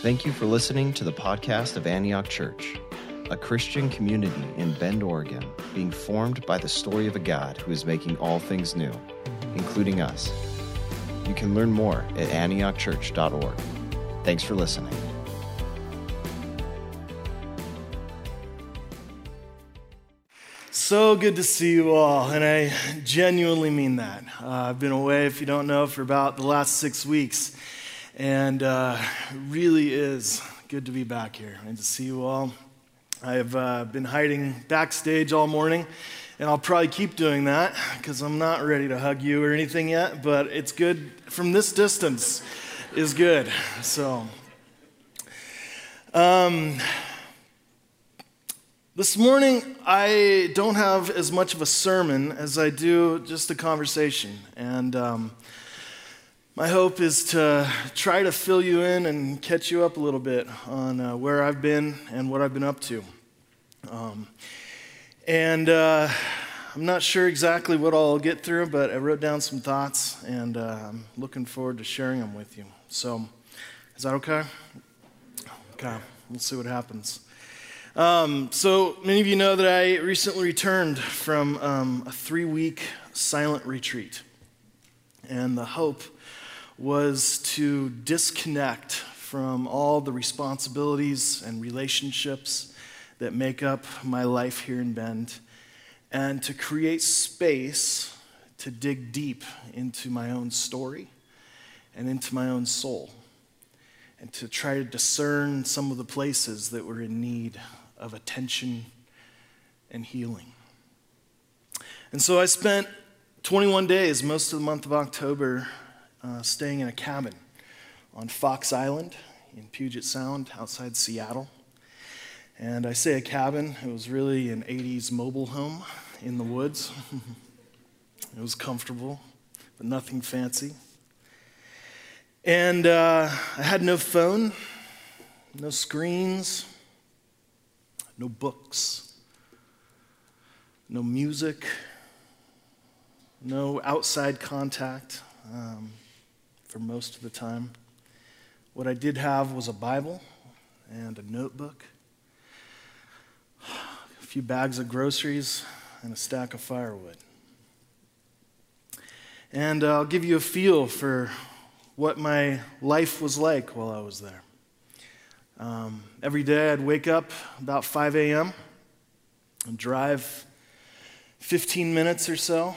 Thank you for listening to the podcast of Antioch Church, a Christian community in Bend, Oregon, being formed by the story of a God who is making all things new, including us. You can learn more at antiochchurch.org. Thanks for listening. So good to see you all, and I genuinely mean that. Uh, I've been away, if you don't know, for about the last six weeks, and uh, really is good to be back here and to see you all. I've uh, been hiding backstage all morning, and I'll probably keep doing that because I'm not ready to hug you or anything yet, but it's good from this distance, is good. So, um, this morning, I don't have as much of a sermon as I do just a conversation. And um, my hope is to try to fill you in and catch you up a little bit on uh, where I've been and what I've been up to. Um, and uh, I'm not sure exactly what I'll get through, but I wrote down some thoughts and uh, I'm looking forward to sharing them with you. So, is that okay? Okay, we'll see what happens. Um, so, many of you know that I recently returned from um, a three week silent retreat. And the hope was to disconnect from all the responsibilities and relationships that make up my life here in Bend and to create space to dig deep into my own story and into my own soul and to try to discern some of the places that were in need of attention and healing. And so I spent 21 days, most of the month of October, uh, staying in a cabin on Fox Island in Puget Sound outside Seattle. And I say a cabin, it was really an 80s mobile home in the woods. it was comfortable, but nothing fancy. And uh, I had no phone, no screens, no books, no music, no outside contact um, for most of the time. What I did have was a Bible and a notebook, a few bags of groceries, and a stack of firewood. And uh, I'll give you a feel for what my life was like while I was there. Um, every day I'd wake up about 5 a.m. and drive 15 minutes or so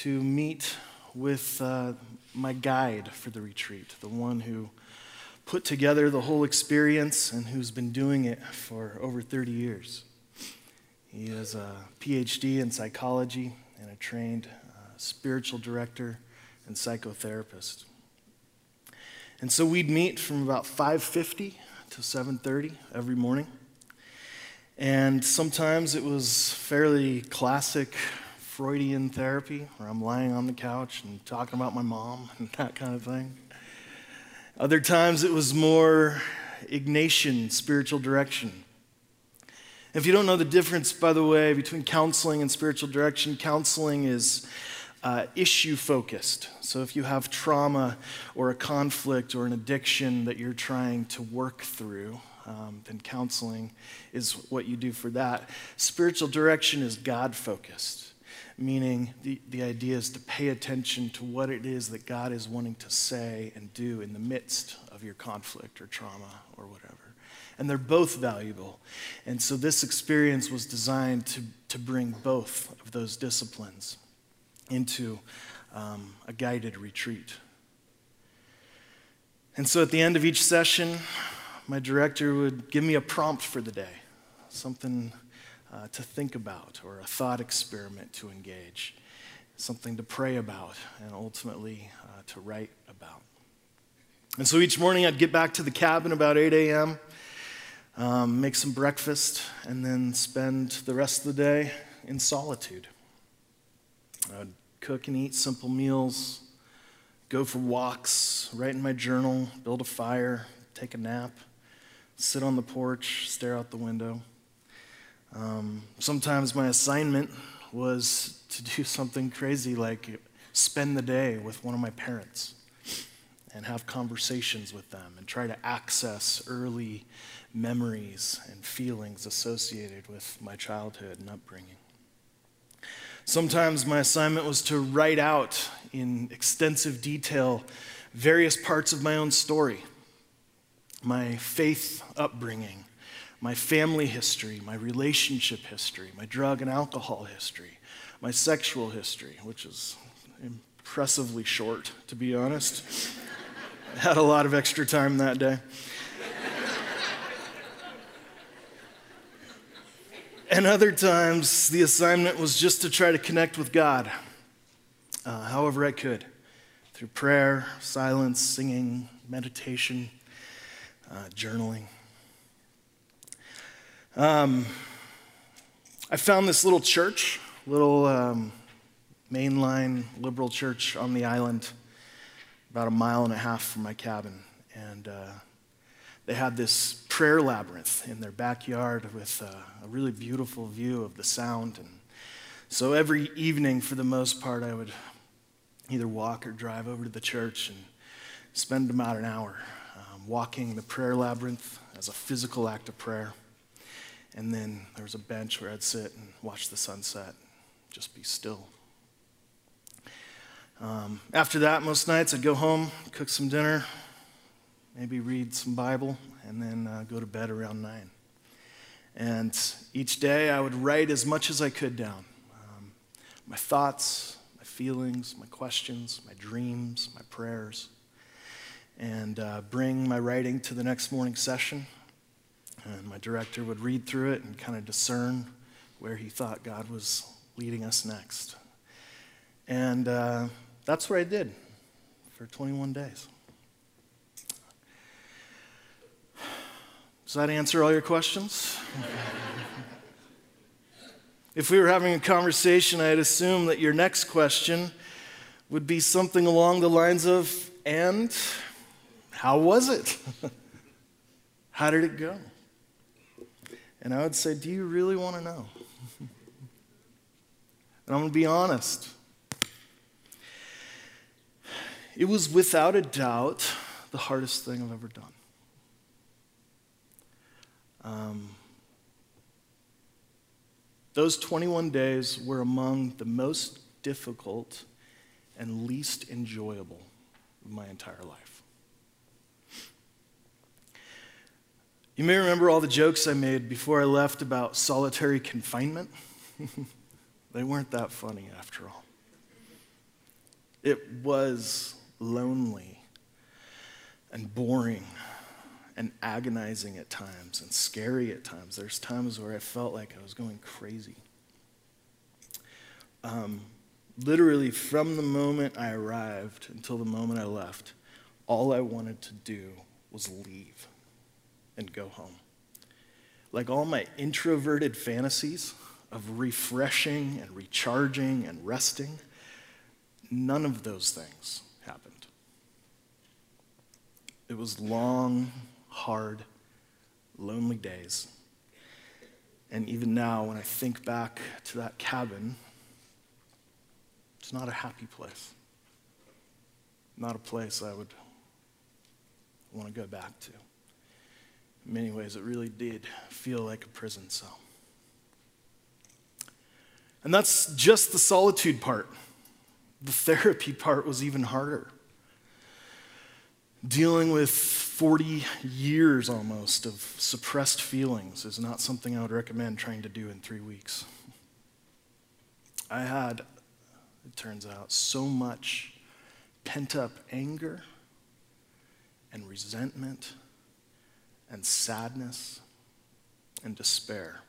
to meet with uh, my guide for the retreat, the one who put together the whole experience and who's been doing it for over 30 years. He has a PhD in psychology and a trained uh, spiritual director and psychotherapist. And so we'd meet from about 5:50 to 7:30 every morning. And sometimes it was fairly classic Freudian therapy where I'm lying on the couch and talking about my mom and that kind of thing. Other times it was more Ignatian spiritual direction. If you don't know the difference, by the way, between counseling and spiritual direction, counseling is uh, issue focused. So if you have trauma or a conflict or an addiction that you're trying to work through, um, then counseling is what you do for that. Spiritual direction is God focused, meaning the, the idea is to pay attention to what it is that God is wanting to say and do in the midst of your conflict or trauma or whatever. And they're both valuable. And so this experience was designed to, to bring both of those disciplines into um, a guided retreat. And so at the end of each session, my director would give me a prompt for the day, something uh, to think about, or a thought experiment to engage, something to pray about, and ultimately uh, to write about. And so each morning I'd get back to the cabin about 8 a.m., um, make some breakfast, and then spend the rest of the day in solitude. I'd cook and eat simple meals, go for walks, write in my journal, build a fire, take a nap, sit on the porch, stare out the window. Um, sometimes my assignment was to do something crazy like spend the day with one of my parents. and have conversations with them and try to access early memories and feelings associated with my childhood and upbringing. Sometimes my assignment was to write out in extensive detail various parts of my own story my faith upbringing, my family history, my relationship history, my drug and alcohol history, my sexual history, which is impressively short, to be honest. I had a lot of extra time that day. and other times, the assignment was just to try to connect with God, uh, however I could, through prayer, silence, singing, meditation, uh, journaling. Um, I found this little church, little um, mainline liberal church on the island, about a mile and a half from my cabin. And uh, they had this prayer labyrinth in their backyard with uh, a really beautiful view of the sound. And so every evening, for the most part, I would either walk or drive over to the church and spend about an hour um, walking the prayer labyrinth as a physical act of prayer. And then there was a bench where I'd sit and watch the sunset, just be still. Um, after that, most nights I'd go home, cook some dinner, maybe read some Bible, and then uh, go to bed around 9. And each day I would write as much as I could down um, my thoughts, my feelings, my questions, my dreams, my prayers, and uh, bring my writing to the next morning session and my director would read through it and kind of discern where he thought God was leading us next. And uh, that's what I did for 21 days. Does that answer all your questions? if we were having a conversation, I'd assume that your next question would be something along the lines of, and how was it? how did it go? And I would say, Do you really want to know? and I'm going to be honest. It was without a doubt the hardest thing I've ever done. Um, those 21 days were among the most difficult and least enjoyable of my entire life. You may remember all the jokes I made before I left about solitary confinement. they weren't that funny after all. It was lonely and boring and agonizing at times and scary at times. There's times where I felt like I was going crazy. Um, literally, from the moment I arrived until the moment I left, all I wanted to do was leave and go home. Like all my introverted fantasies of refreshing and recharging and resting, none of those things happened. It was long, hard, lonely days. And even now, when I think back to that cabin, it's not a happy place. Not a place I would want to go back to. In many ways, it really did feel like a prison cell. And that's just the solitude part. The therapy part was even harder. Dealing with 40 years almost of suppressed feelings is not something I would recommend trying to do in three weeks. I had, it turns out, so much pent up anger and resentment and sadness and despair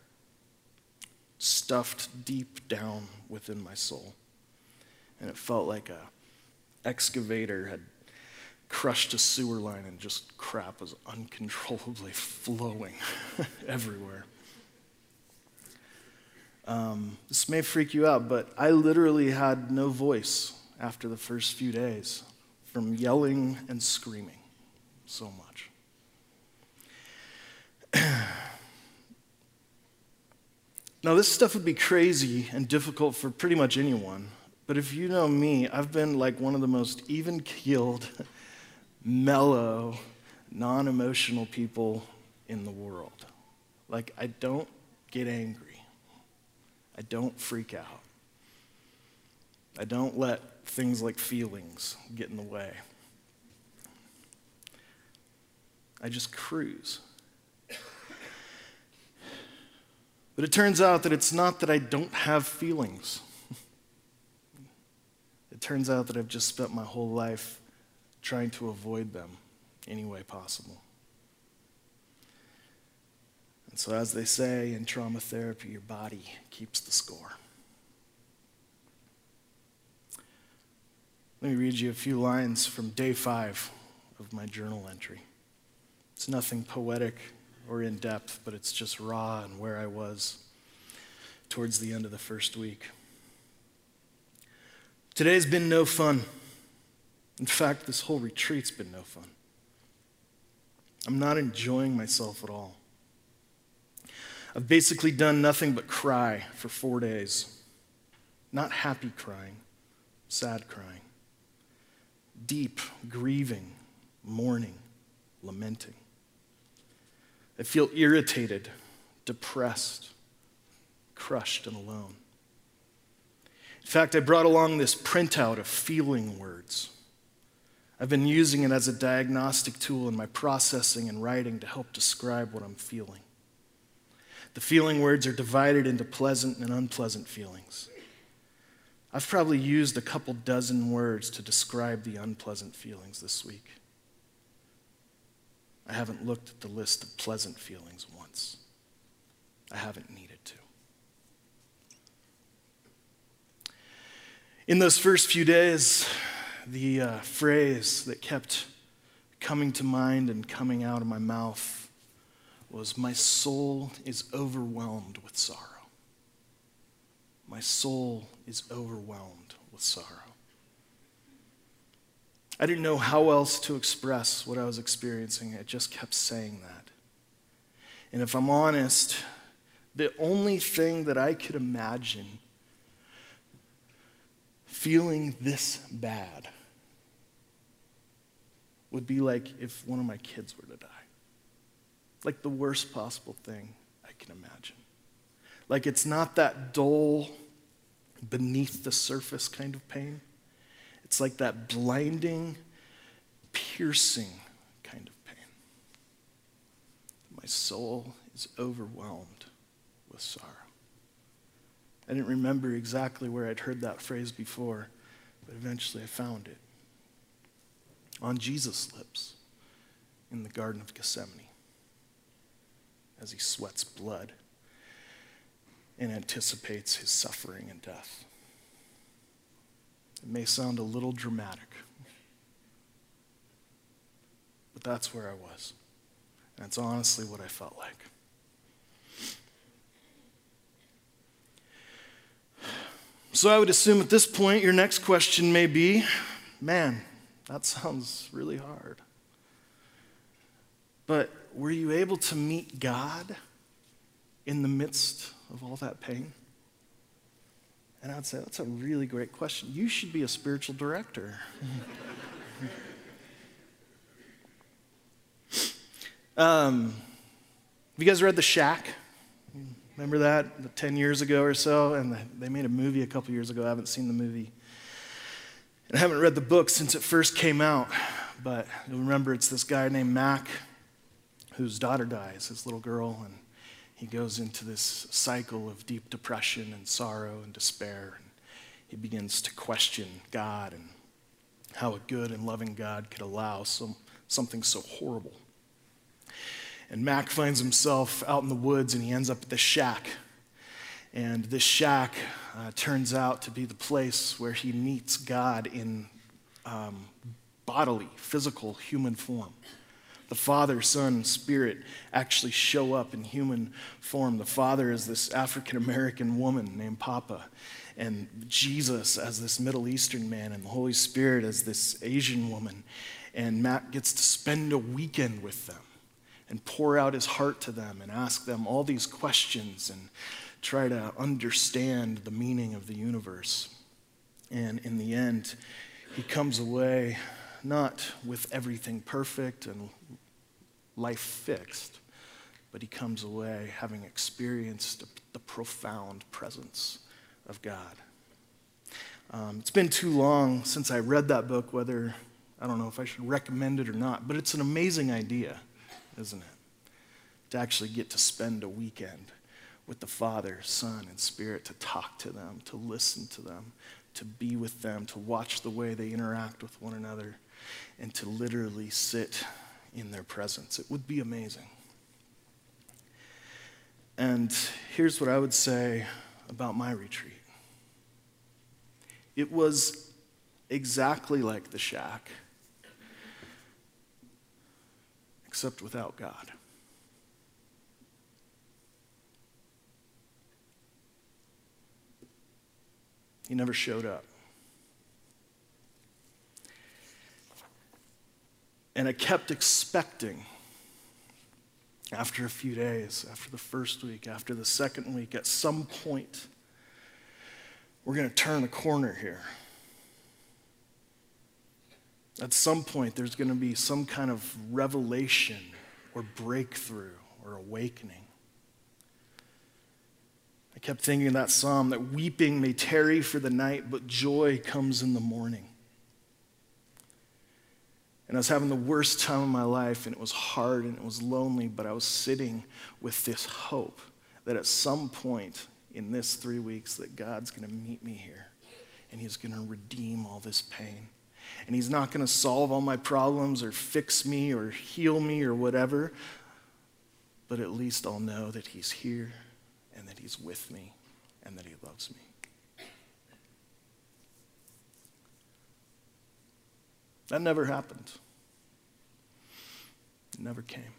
stuffed deep down within my soul. And it felt like a excavator had crushed a sewer line and just crap was uncontrollably flowing everywhere. Um, this may freak you out, but I literally had no voice after the first few days from yelling and screaming so much. now, this stuff would be crazy and difficult for pretty much anyone. But if you know me, I've been like one of the most even keeled, mellow, non emotional people in the world. Like, I don't get angry, I don't freak out, I don't let things like feelings get in the way. I just cruise. But it turns out that it's not that I don't have feelings. It turns out that I've just spent my whole life trying to avoid them any way possible. And so, as they say in trauma therapy, your body keeps the score. Let me read you a few lines from day five of my journal entry. It's nothing poetic or in depth, but it's just raw and where I was towards the end of the first week. Today's been no fun. In fact, this whole retreat's been no fun. I'm not enjoying myself at all. I've basically done nothing but cry for four days. Not happy crying, sad crying. Deep grieving, mourning, lamenting. I feel irritated, depressed, crushed, and alone. In fact, I brought along this printout of feeling words. I've been using it as a diagnostic tool in my processing and writing to help describe what I'm feeling. The feeling words are divided into pleasant and unpleasant feelings. I've probably used a couple dozen words to describe the unpleasant feelings this week. I haven't looked at the list of pleasant feelings once. I haven't needed to. In those first few days, the uh, phrase that kept coming to mind and coming out of my mouth was My soul is overwhelmed with sorrow. My soul is overwhelmed with sorrow. I didn't know how else to express what I was experiencing. I just kept saying that. And if I'm honest, the only thing that I could imagine feeling this bad would be like if one of my kids were to die. Like the worst possible thing I can imagine. Like it's not that dull, beneath the surface kind of pain. It's like that blinding, piercing kind of pain. My soul is overwhelmed with sorrow. I didn't remember exactly where I'd heard that phrase before, but eventually I found it. On Jesus' lips in the Garden of Gethsemane as he sweats blood and anticipates his suffering and death. It may sound a little dramatic, but that's where I was. And it's honestly what I felt like. So I would assume at this point your next question may be man, that sounds really hard. But were you able to meet God in the midst of all that pain? And I'd say, that's a really great question. You should be a spiritual director. um, have you guys read The Shack? Remember that 10 years ago or so? And they made a movie a couple years ago. I haven't seen the movie. And I haven't read the book since it first came out. But you'll remember it's this guy named Mac whose daughter dies, his little girl. And he goes into this cycle of deep depression and sorrow and despair. And he begins to question God and how a good and loving God could allow some, something so horrible. And Mac finds himself out in the woods and he ends up at this shack. And this shack uh, turns out to be the place where he meets God in um, bodily, physical, human form. The Father, Son, Spirit actually show up in human form. The Father is this African American woman named Papa, and Jesus as this Middle Eastern man, and the Holy Spirit as this Asian woman. And Mac gets to spend a weekend with them and pour out his heart to them and ask them all these questions and try to understand the meaning of the universe. And in the end, he comes away not with everything perfect and life fixed, but he comes away having experienced the profound presence of God. Um, it's been too long since I read that book, whether I don't know if I should recommend it or not, but it's an amazing idea, isn't it? To actually get to spend a weekend with the Father, Son, and Spirit, to talk to them, to listen to them, to be with them, to watch the way they interact with one another, and to literally sit in their presence. It would be amazing. And here's what I would say about my retreat it was exactly like the shack, except without God. He never showed up. And I kept expecting after a few days, after the first week, after the second week, at some point, we're going to turn a corner here. At some point, there's going to be some kind of revelation or breakthrough or awakening. I kept thinking that psalm that weeping may tarry for the night, but joy comes in the morning. And I was having the worst time of my life, and it was hard and it was lonely, but I was sitting with this hope that at some point in this three weeks that God's going to meet me here and he's going to redeem all this pain. And he's not going to solve all my problems or fix me or heal me or whatever, but at least I'll know that he's here and that he's with me and that he loves me. That never happened. It never came.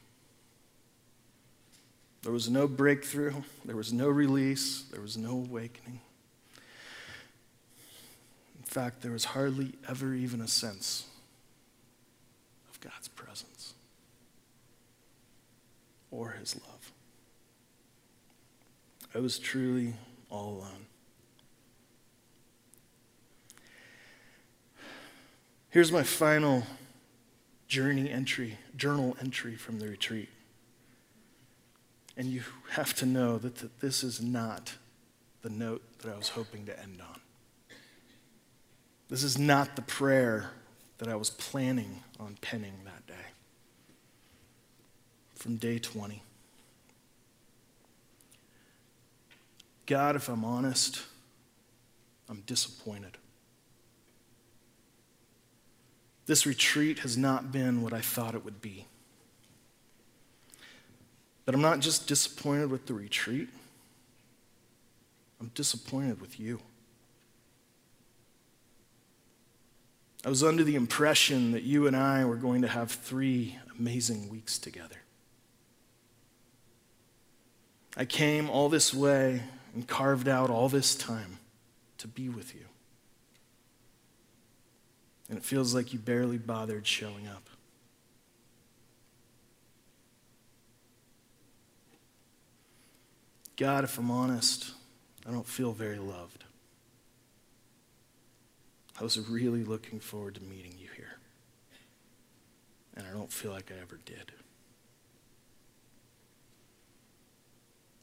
There was no breakthrough, there was no release, there was no awakening. In fact, there was hardly ever even a sense of God's presence or his love. I was truly all alone. Here's my final journey entry, journal entry from the retreat. And you have to know that this is not the note that I was hoping to end on. This is not the prayer that I was planning on penning that day. From day 20. God, if I'm honest, I'm disappointed. This retreat has not been what I thought it would be. But I'm not just disappointed with the retreat, I'm disappointed with you. I was under the impression that you and I were going to have three amazing weeks together. I came all this way and carved out all this time to be with you. And it feels like you barely bothered showing up. God, if I'm honest, I don't feel very loved. I was really looking forward to meeting you here. And I don't feel like I ever did.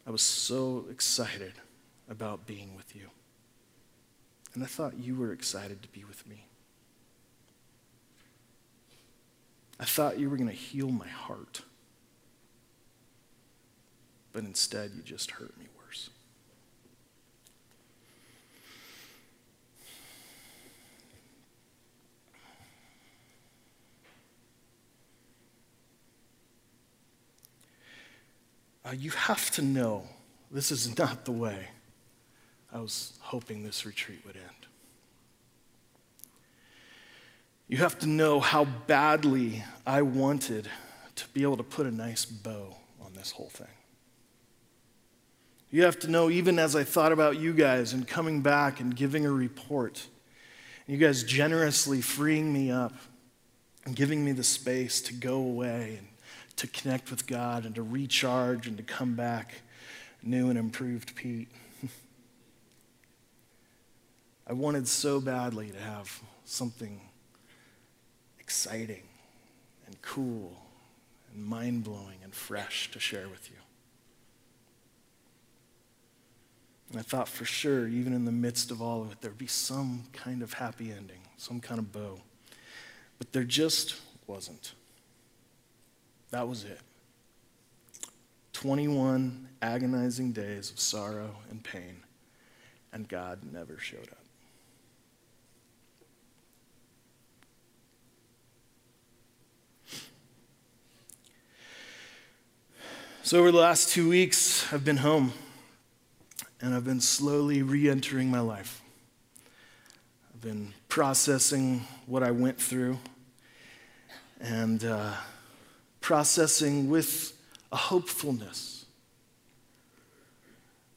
I was so excited about being with you. And I thought you were excited to be with me. I thought you were going to heal my heart but instead you just hurt me worse. Uh, you have to know this is not the way I was hoping this retreat would end. You have to know how badly I wanted to be able to put a nice bow on this whole thing. You have to know, even as I thought about you guys and coming back and giving a report, you guys generously freeing me up and giving me the space to go away and to connect with God and to recharge and to come back new and improved Pete. I wanted so badly to have something exciting and cool and mind blowing and fresh to share with you. And I thought for sure, even in the midst of all of it, there'd be some kind of happy ending, some kind of bow. But there just wasn't. That was it. 21 agonizing days of sorrow and pain, and God never showed up. So, over the last two weeks, I've been home and I've been slowly re entering my life. I've been processing what I went through and uh, processing with a hopefulness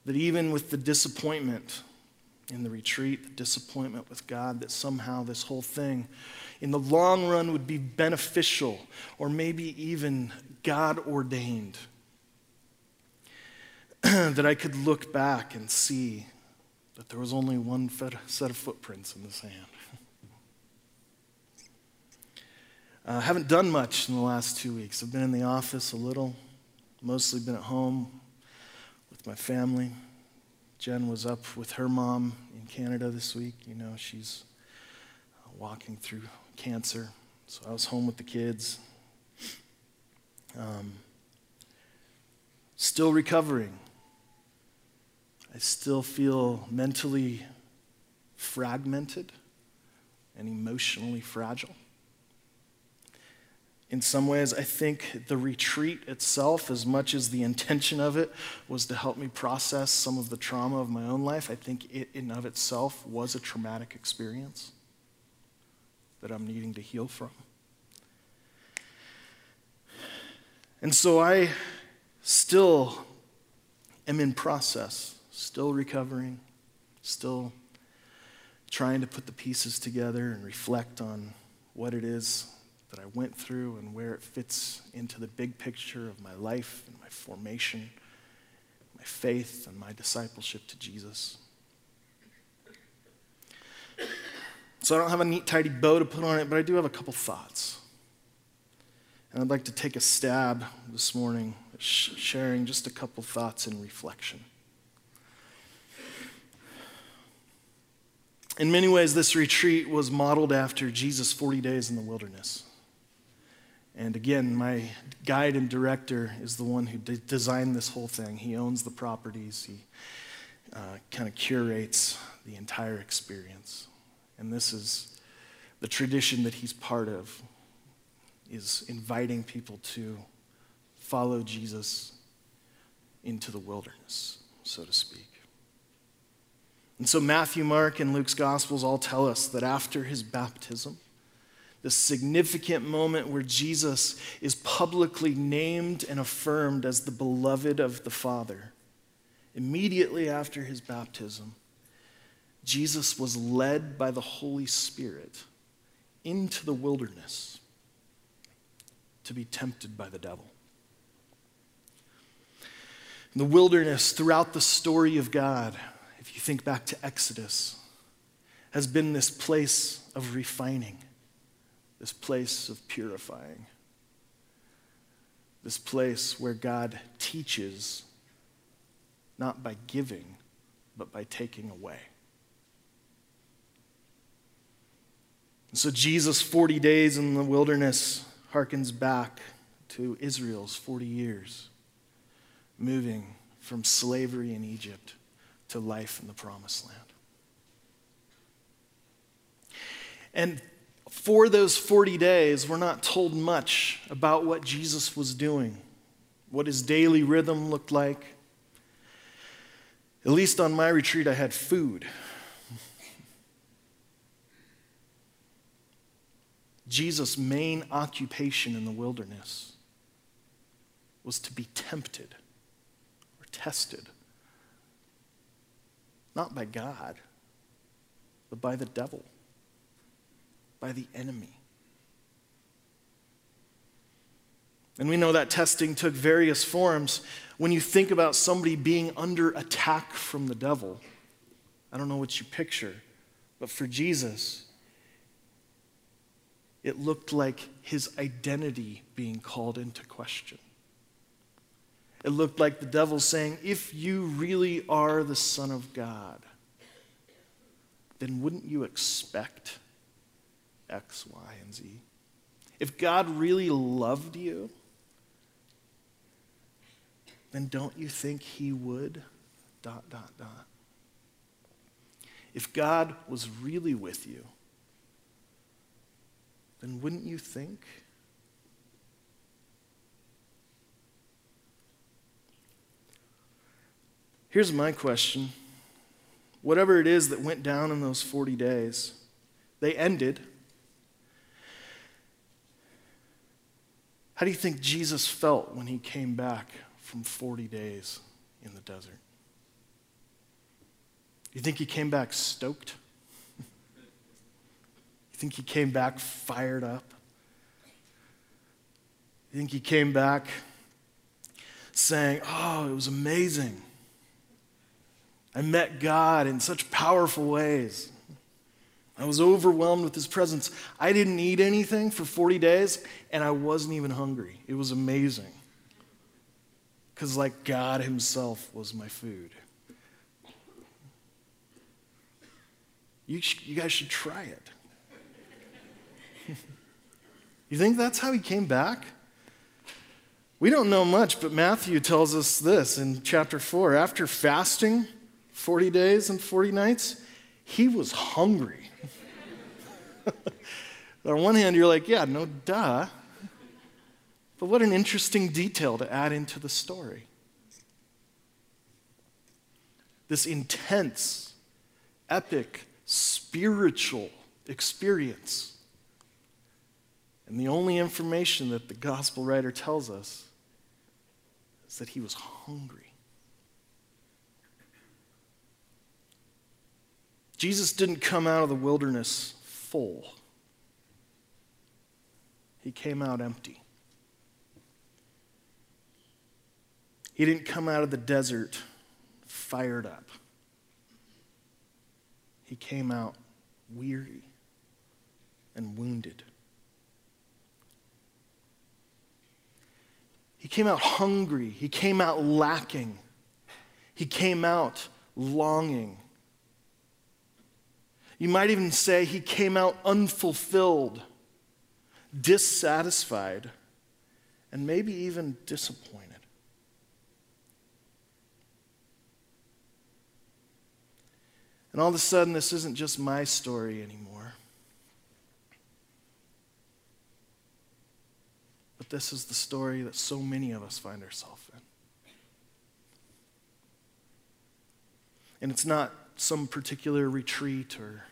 that even with the disappointment in the retreat, the disappointment with God, that somehow this whole thing in the long run would be beneficial or maybe even God ordained. that I could look back and see that there was only one set of footprints in the sand. I uh, haven't done much in the last two weeks. I've been in the office a little, mostly been at home with my family. Jen was up with her mom in Canada this week. You know, she's uh, walking through cancer. So I was home with the kids. Um, still recovering. I still feel mentally fragmented and emotionally fragile. In some ways, I think the retreat itself, as much as the intention of it was to help me process some of the trauma of my own life, I think it in of itself was a traumatic experience that I'm needing to heal from. And so I still am in process still recovering, still trying to put the pieces together and reflect on what it is that I went through and where it fits into the big picture of my life and my formation, my faith, and my discipleship to Jesus. So I don't have a neat, tidy bow to put on it, but I do have a couple thoughts. And I'd like to take a stab this morning sharing just a couple thoughts in reflection. In many ways, this retreat was modeled after Jesus' 40 days in the wilderness. And again, my guide and director is the one who de- designed this whole thing. He owns the properties, he uh, kind of curates the entire experience. And this is the tradition that he's part of is inviting people to follow Jesus into the wilderness, so to speak. And so Matthew, Mark, and Luke's Gospels all tell us that after his baptism, the significant moment where Jesus is publicly named and affirmed as the beloved of the Father, immediately after his baptism, Jesus was led by the Holy Spirit into the wilderness to be tempted by the devil. In the wilderness, throughout the story of God, you think back to Exodus, has been this place of refining, this place of purifying, this place where God teaches not by giving, but by taking away. And so Jesus' 40 days in the wilderness harkens back to Israel's 40 years, moving from slavery in Egypt to life in the promised land. And for those 40 days, we're not told much about what Jesus was doing, what his daily rhythm looked like. At least on my retreat, I had food. Jesus' main occupation in the wilderness was to be tempted or tested not by God, but by the devil, by the enemy. And we know that testing took various forms. When you think about somebody being under attack from the devil, I don't know what you picture, but for Jesus, it looked like his identity being called into question. It looked like the devil saying, If you really are the Son of God, then wouldn't you expect X, Y, and Z? If God really loved you, then don't you think he would? Dot, dot, dot. If God was really with you, then wouldn't you think? Here's my question. Whatever it is that went down in those 40 days, they ended. How do you think Jesus felt when he came back from 40 days in the desert? You think he came back stoked? you think he came back fired up? You think he came back saying, Oh, it was amazing. I met God in such powerful ways. I was overwhelmed with his presence. I didn't eat anything for 40 days, and I wasn't even hungry. It was amazing. Because, like, God Himself was my food. You, sh- you guys should try it. you think that's how he came back? We don't know much, but Matthew tells us this in chapter 4. After fasting 40 days and 40 nights, he was hungry. On one hand, you're like, yeah, no duh. But what an interesting detail to add into the story. This intense, epic spiritual experience. And the only information that the gospel writer tells us is that he was hungry. Jesus didn't come out of the wilderness full, he came out empty. He didn't come out of the desert fired up he came out weary and wounded. He came out hungry. He came out lacking. He came out longing. You might even say he came out unfulfilled, dissatisfied, and maybe even disappointed. And all of a sudden, this isn't just my story anymore. But this is the story that so many of us find ourselves in. And it's not some particular retreat or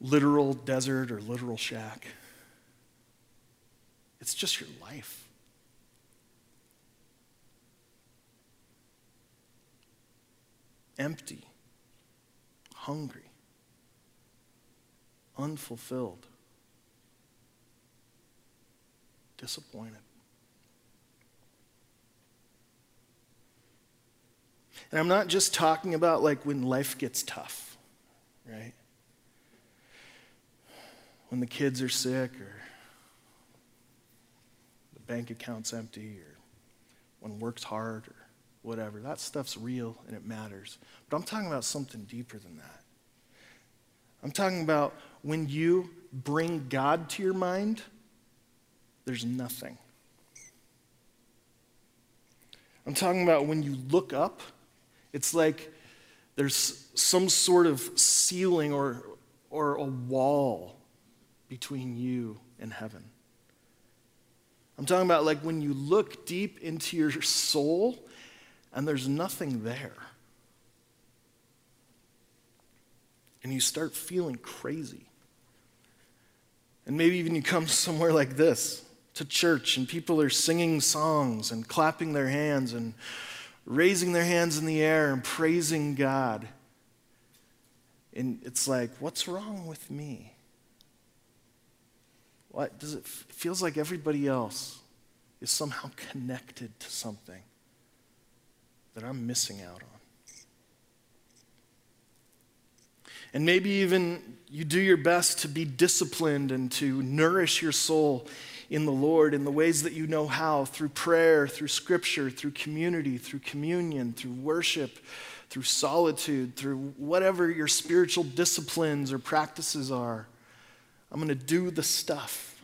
literal desert or literal shack. It's just your life. Empty hungry, unfulfilled, disappointed. And I'm not just talking about like when life gets tough, right? When the kids are sick or the bank account's empty or when work's hard or whatever. That stuff's real and it matters. But I'm talking about something deeper than that. I'm talking about when you bring God to your mind, there's nothing. I'm talking about when you look up, it's like there's some sort of ceiling or, or a wall between you and heaven. I'm talking about like when you look deep into your soul and there's nothing there. And you start feeling crazy. And maybe even you come somewhere like this to church and people are singing songs and clapping their hands and raising their hands in the air and praising God. And it's like, what's wrong with me? What does it feels like everybody else is somehow connected to something that I'm missing out on. And maybe even you do your best to be disciplined and to nourish your soul in the Lord in the ways that you know how through prayer, through scripture, through community, through communion, through worship, through solitude, through whatever your spiritual disciplines or practices are. I'm going to do the stuff.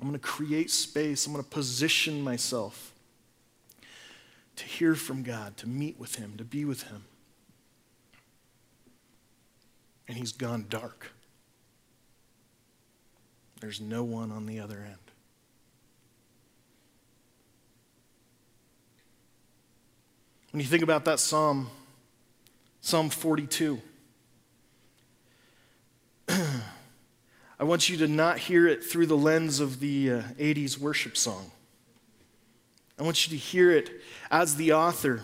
I'm going to create space. I'm going to position myself to hear from God, to meet with Him, to be with Him. And He's gone dark. There's no one on the other end. When you think about that psalm, Psalm 42, I want you to not hear it through the lens of the uh, 80s worship song. I want you to hear it as the author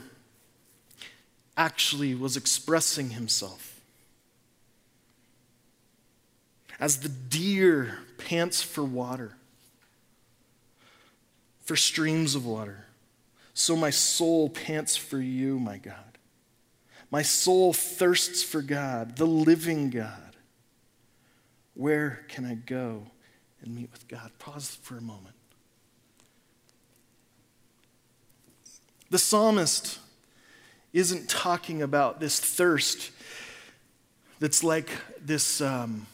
actually was expressing himself. As the deer pants for water, for streams of water, so my soul pants for you, my God. My soul thirsts for God, the living God. Where can I go and meet with God? Pause for a moment. The psalmist isn't talking about this thirst that's like this, um,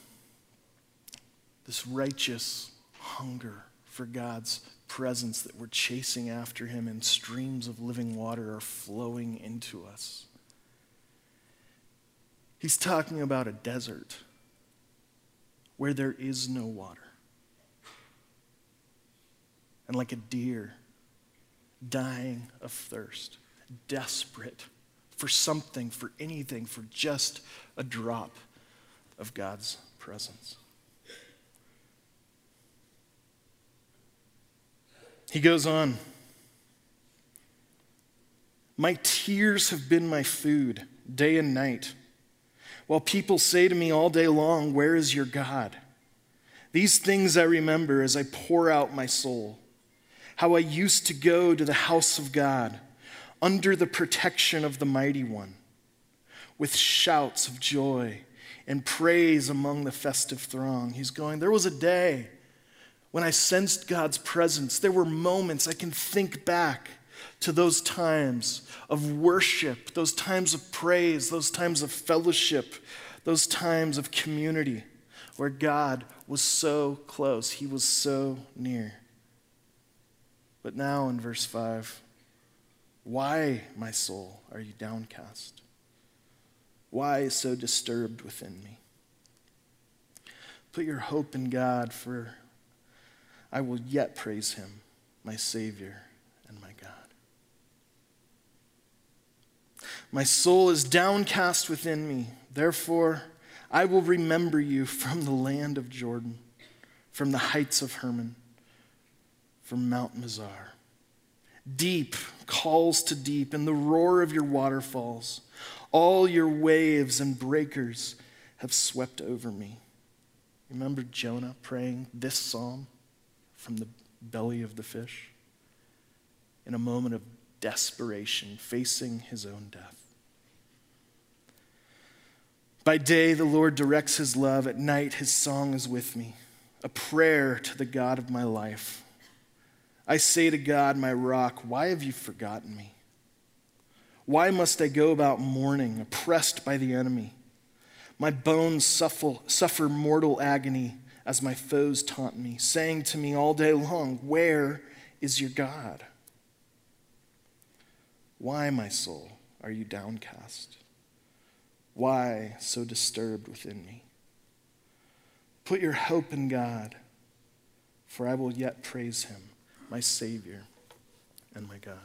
this righteous hunger for God's presence that we're chasing after Him, and streams of living water are flowing into us. He's talking about a desert where there is no water. And like a deer, dying of thirst, desperate for something, for anything, for just a drop of God's presence. He goes on. My tears have been my food day and night, while people say to me all day long, Where is your God? These things I remember as I pour out my soul how I used to go to the house of God under the protection of the Mighty One with shouts of joy and praise among the festive throng. He's going, There was a day when I sensed God's presence. There were moments I can think back to those times of worship, those times of praise, those times of fellowship, those times of community where God was so close, He was so near. But now in verse 5, why, my soul, are you downcast? Why so disturbed within me? Put your hope in God, for I will yet praise him, my Savior and my God. My soul is downcast within me. Therefore, I will remember you from the land of Jordan, from the heights of Hermon from Mount Mizar. Deep calls to deep in the roar of your waterfalls. All your waves and breakers have swept over me. Remember Jonah praying this psalm from the belly of the fish? In a moment of desperation, facing his own death. By day, the Lord directs his love. At night, his song is with me, a prayer to the God of my life. I say to God, my rock, why have you forgotten me? Why must I go about mourning, oppressed by the enemy? My bones suffer, suffer mortal agony as my foes taunt me, saying to me all day long, Where is your God? Why, my soul, are you downcast? Why so disturbed within me? Put your hope in God, for I will yet praise him my Savior and my God.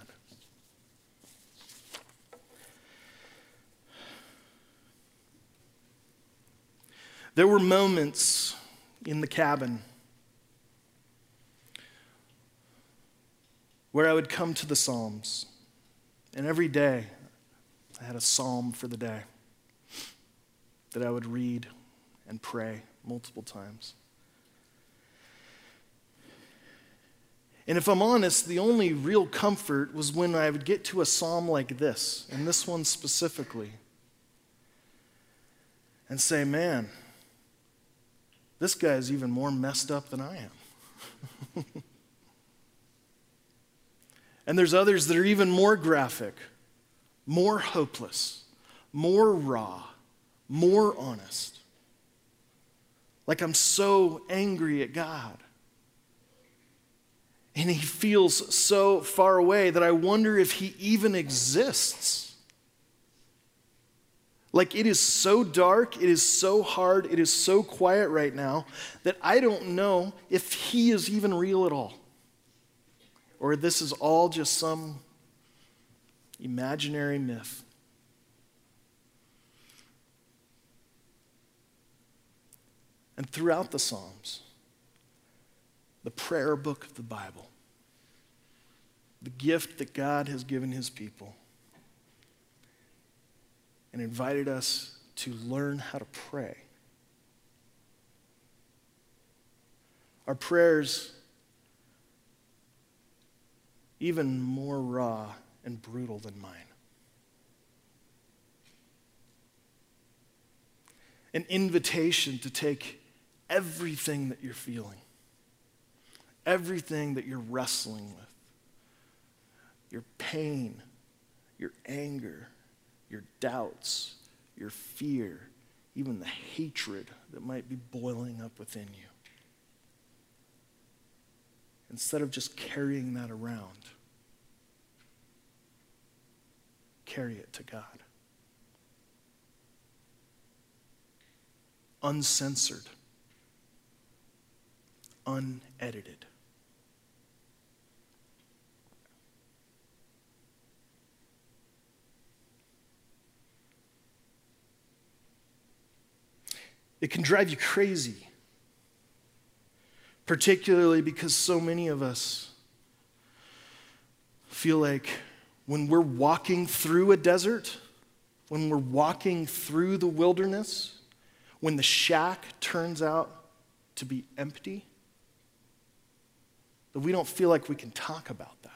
There were moments in the cabin where I would come to the Psalms, and every day I had a psalm for the day that I would read and pray multiple times. And if I'm honest, the only real comfort was when I would get to a psalm like this, and this one specifically. and say, man, this guy is even more messed up than I am. and there's others that are even more graphic, more hopeless, more raw, more honest. Like I'm so angry at God. And he feels so far away that I wonder if he even exists. Like it is so dark, it is so hard, it is so quiet right now that I don't know if he is even real at all. Or this is all just some imaginary myth. And throughout the Psalms, the prayer book of the Bible, the gift that God has given his people, and invited us to learn how to pray. Our prayers, even more raw and brutal than mine. An invitation to take everything that you're feeling, everything that you're wrestling with, your pain, your anger, your doubts, your fear, even the hatred that might be boiling up within you. Instead of just carrying that around, carry it to God. Uncensored, unedited. It can drive you crazy, particularly because so many of us feel like when we're walking through a desert, when we're walking through the wilderness, when the shack turns out to be empty, that we don't feel like we can talk about that.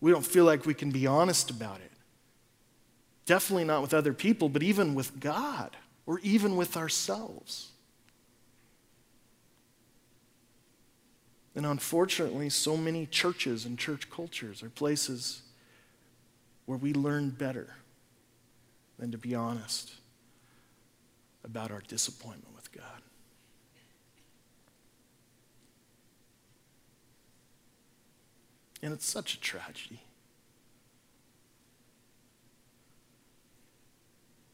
We don't feel like we can be honest about it. Definitely not with other people, but even with God or even with ourselves. And unfortunately, so many churches and church cultures are places where we learn better than to be honest about our disappointment with God. And it's such a tragedy.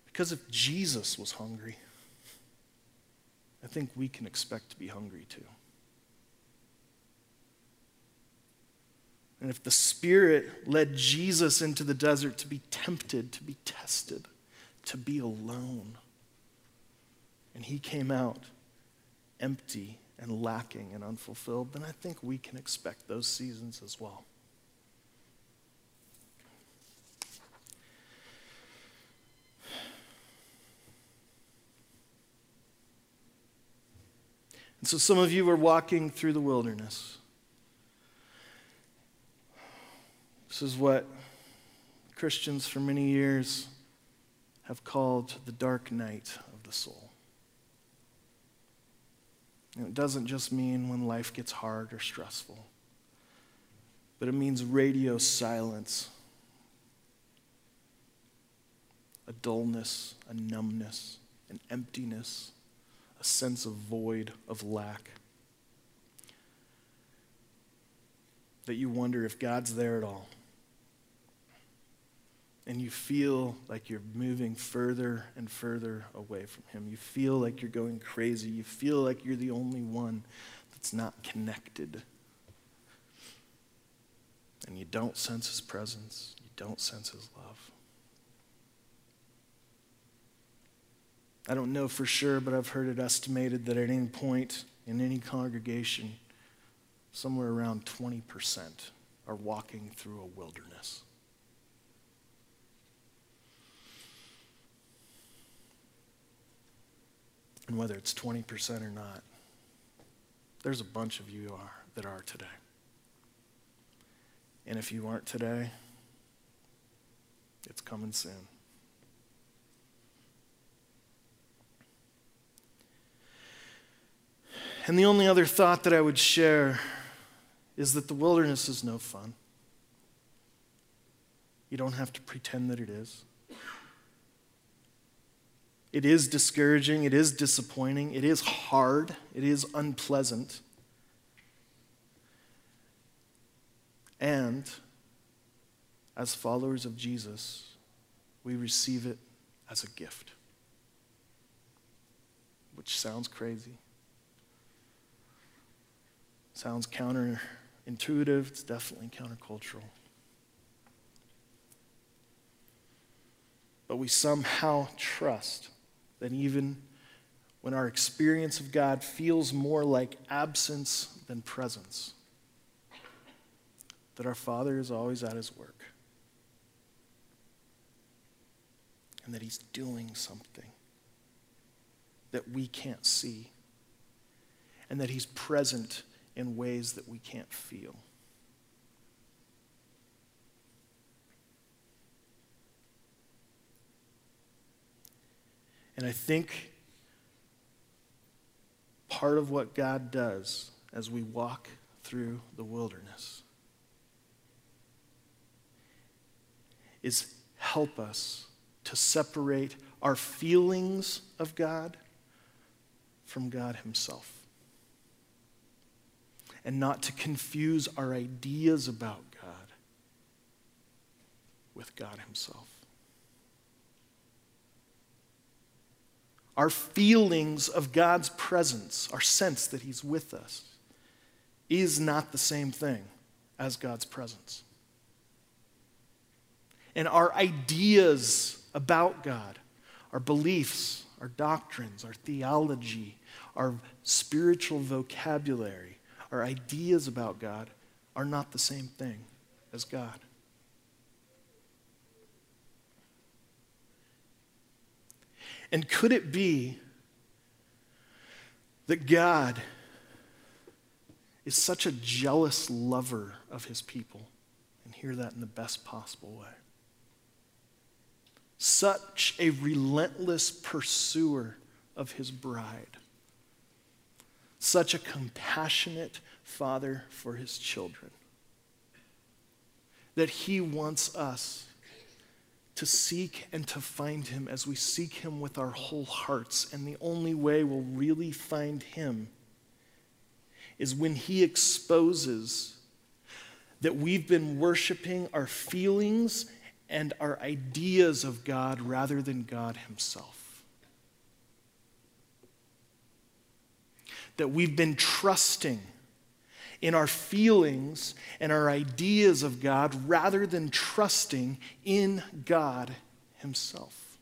Because if Jesus was hungry, I think we can expect to be hungry too. And if the Spirit led Jesus into the desert to be tempted, to be tested, to be alone, and he came out empty and lacking and unfulfilled, then I think we can expect those seasons as well. And so some of you are walking through the wilderness. This is what Christians for many years have called the dark night of the soul. It doesn't just mean when life gets hard or stressful, but it means radio silence, a dullness, a numbness, an emptiness a sense of void, of lack. That you wonder if God's there at all. And you feel like you're moving further and further away from Him. You feel like you're going crazy. You feel like you're the only one that's not connected. And you don't sense His presence, you don't sense His love. I don't know for sure, but I've heard it estimated that at any point in any congregation, somewhere around 20% are walking through a wilderness. and whether it's 20% or not, there's a bunch of you are that are today. And if you aren't today, it's coming soon. And the only other thought that I would share is that the wilderness is no fun. You don't have to pretend that it is. It is discouraging, it is disappointing, it is hard, it is unpleasant. And as followers of Jesus, we receive it as a gift, which sounds crazy. Sounds counterintuitive, it's definitely countercultural. But we somehow trust that even when our experience of God feels more like absence than presence, that our Father is always at His work. And that He's doing something that we can't see. And that He's present in ways that we can't feel. And I think part of what God does as we walk through the wilderness is help us to separate our feelings of God from God Himself. And not to confuse our ideas about God with God Himself. Our feelings of God's presence, our sense that He's with us, is not the same thing as God's presence. And our ideas about God, our beliefs, our doctrines, our theology, our spiritual vocabulary, our ideas about God are not the same thing as God. And could it be that God is such a jealous lover of his people? And hear that in the best possible way. Such a relentless pursuer of his bride. Such a compassionate father for his children. That he wants us to seek and to find him as we seek him with our whole hearts. And the only way we'll really find him is when he exposes that we've been worshiping our feelings and our ideas of God rather than God himself. That we've been trusting in our feelings and our ideas of God rather than trusting in God Himself.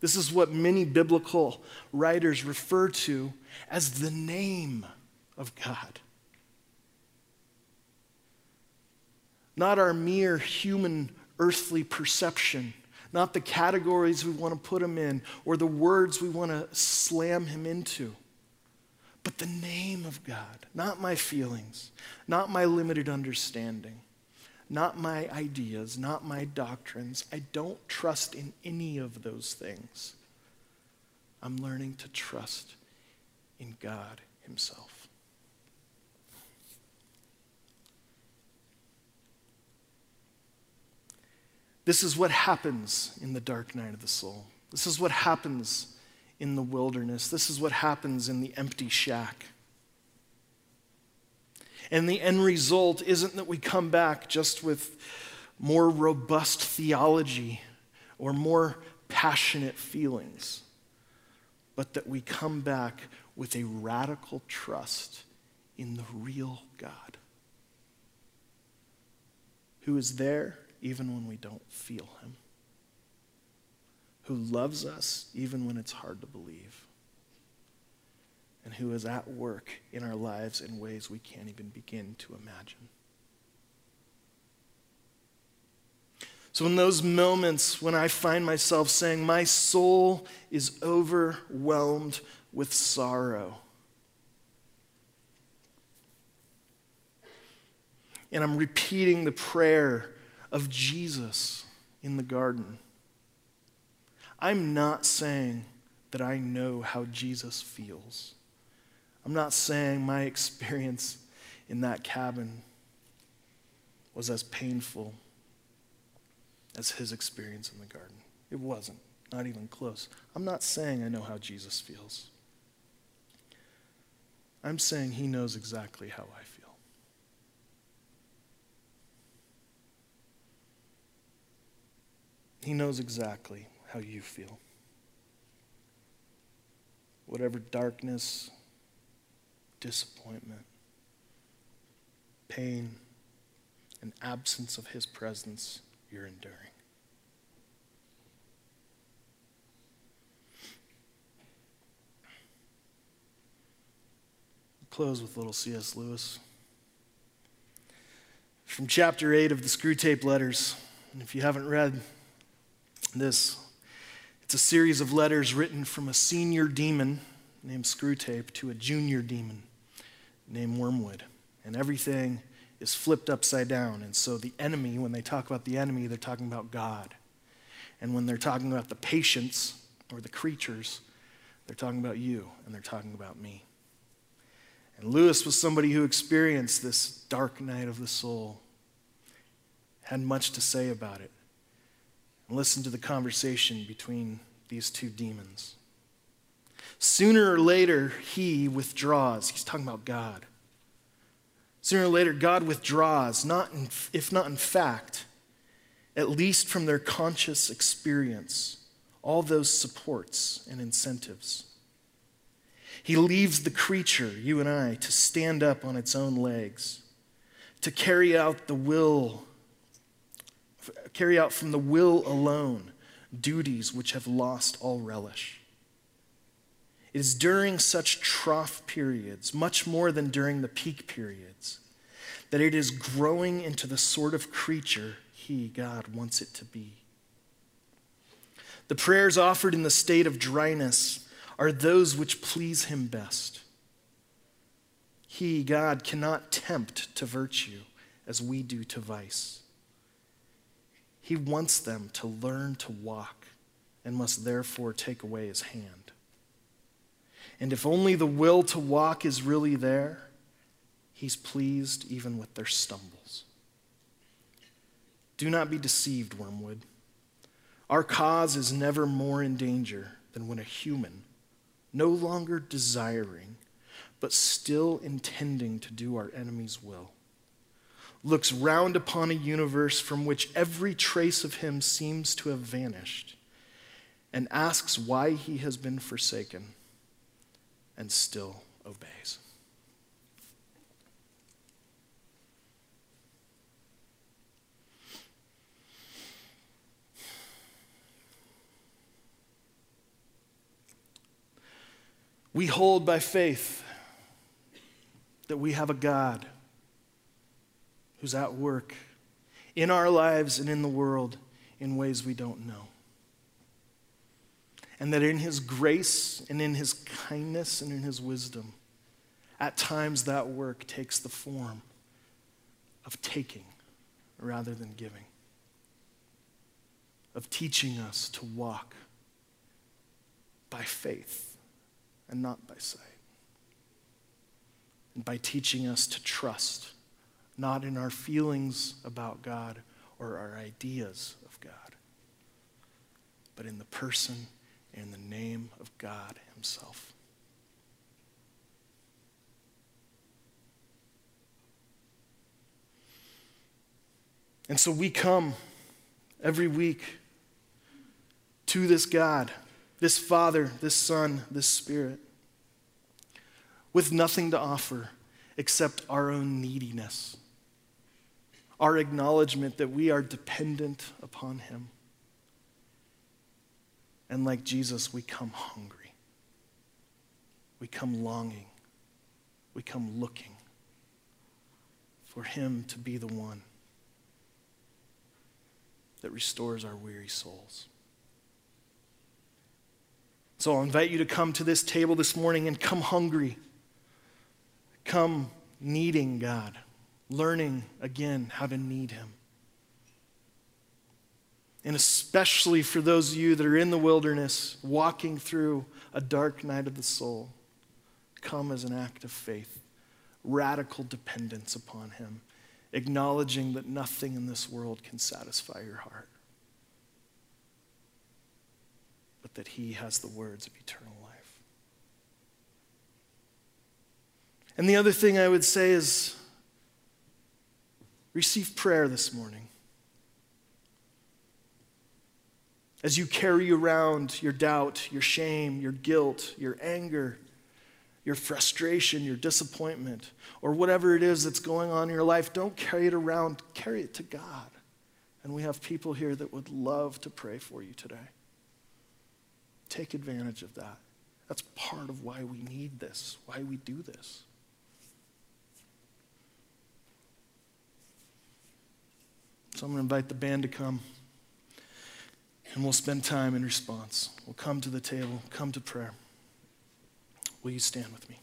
This is what many biblical writers refer to as the name of God. Not our mere human earthly perception, not the categories we want to put him in or the words we want to slam him into but the name of God, not my feelings, not my limited understanding, not my ideas, not my doctrines. I don't trust in any of those things. I'm learning to trust in God Himself. This is what happens in the dark night of the soul. This is what happens in the wilderness. This is what happens in the empty shack. And the end result isn't that we come back just with more robust theology or more passionate feelings, but that we come back with a radical trust in the real God who is there even when we don't feel him who loves us even when it's hard to believe, and who is at work in our lives in ways we can't even begin to imagine. So, in those moments when I find myself saying, My soul is overwhelmed with sorrow, and I'm repeating the prayer of Jesus in the garden. I'm not saying that I know how Jesus feels. I'm not saying my experience in that cabin was as painful as his experience in the garden. It wasn't, not even close. I'm not saying I know how Jesus feels. I'm saying he knows exactly how I feel. He knows exactly how you feel. Whatever darkness, disappointment, pain, and absence of His presence you're enduring. close with little C.S. Lewis. From chapter 8 of the Screwtape Letters. And if you haven't read this, it's a series of letters written from a senior demon named Screwtape to a junior demon named Wormwood. And everything is flipped upside down. And so the enemy, when they talk about the enemy, they're talking about God. And when they're talking about the patients or the creatures, they're talking about you and they're talking about me. And Lewis was somebody who experienced this dark night of the soul, had much to say about it, and listened to the conversation between these two demons. Sooner or later, he withdraws. He's talking about God. Sooner or later, God withdraws, not in, if not in fact, at least from their conscious experience, all those supports and incentives. He leaves the creature, you and I, to stand up on its own legs, to carry out the will, carry out from the will alone duties which have lost all relish. It is during such trough periods, much more than during the peak periods, that it is growing into the sort of creature He, God, wants it to be. The prayers offered in the state of dryness are those which please Him best. He, God, cannot tempt to virtue as we do to vice. He wants them to learn to walk and must therefore take away His hand. And if only the will to walk is really there, he's pleased even with their stumbles. Do not be deceived, Wormwood. Our cause is never more in danger than when a human, no longer desiring, but still intending to do our enemy's will, looks round upon a universe from which every trace of him seems to have vanished and asks why he has been forsaken and still obeys. We hold by faith that we have a God who's at work in our lives and in the world in ways we don't know. And that in His grace and in His kindness and in His wisdom, at times that work takes the form of taking rather than giving, of teaching us to walk by faith and not by sight, and by teaching us to trust not in our feelings about God or our ideas of God, but in the person and the name of God Himself. And so we come every week to this God, this Father, this Son, this Spirit, with nothing to offer except our own neediness, our acknowledgement that we are dependent upon Him. And like Jesus, we come hungry. We come longing. We come looking for Him to be the one that restores our weary souls. So I'll invite you to come to this table this morning and come hungry. Come needing God, learning again how to need Him. And especially for those of you that are in the wilderness, walking through a dark night of the soul, come as an act of faith, radical dependence upon Him, acknowledging that nothing in this world can satisfy your heart, but that He has the words of eternal life. And the other thing I would say is receive prayer this morning. As you carry around your doubt, your shame, your guilt, your anger, your frustration, your disappointment, or whatever it is that's going on in your life, don't carry it around, carry it to God. And we have people here that would love to pray for you today. Take advantage of that. That's part of why we need this, why we do this. So I'm going to invite the band to come. And we'll spend time in response. We'll come to the table, come to prayer. Will you stand with me?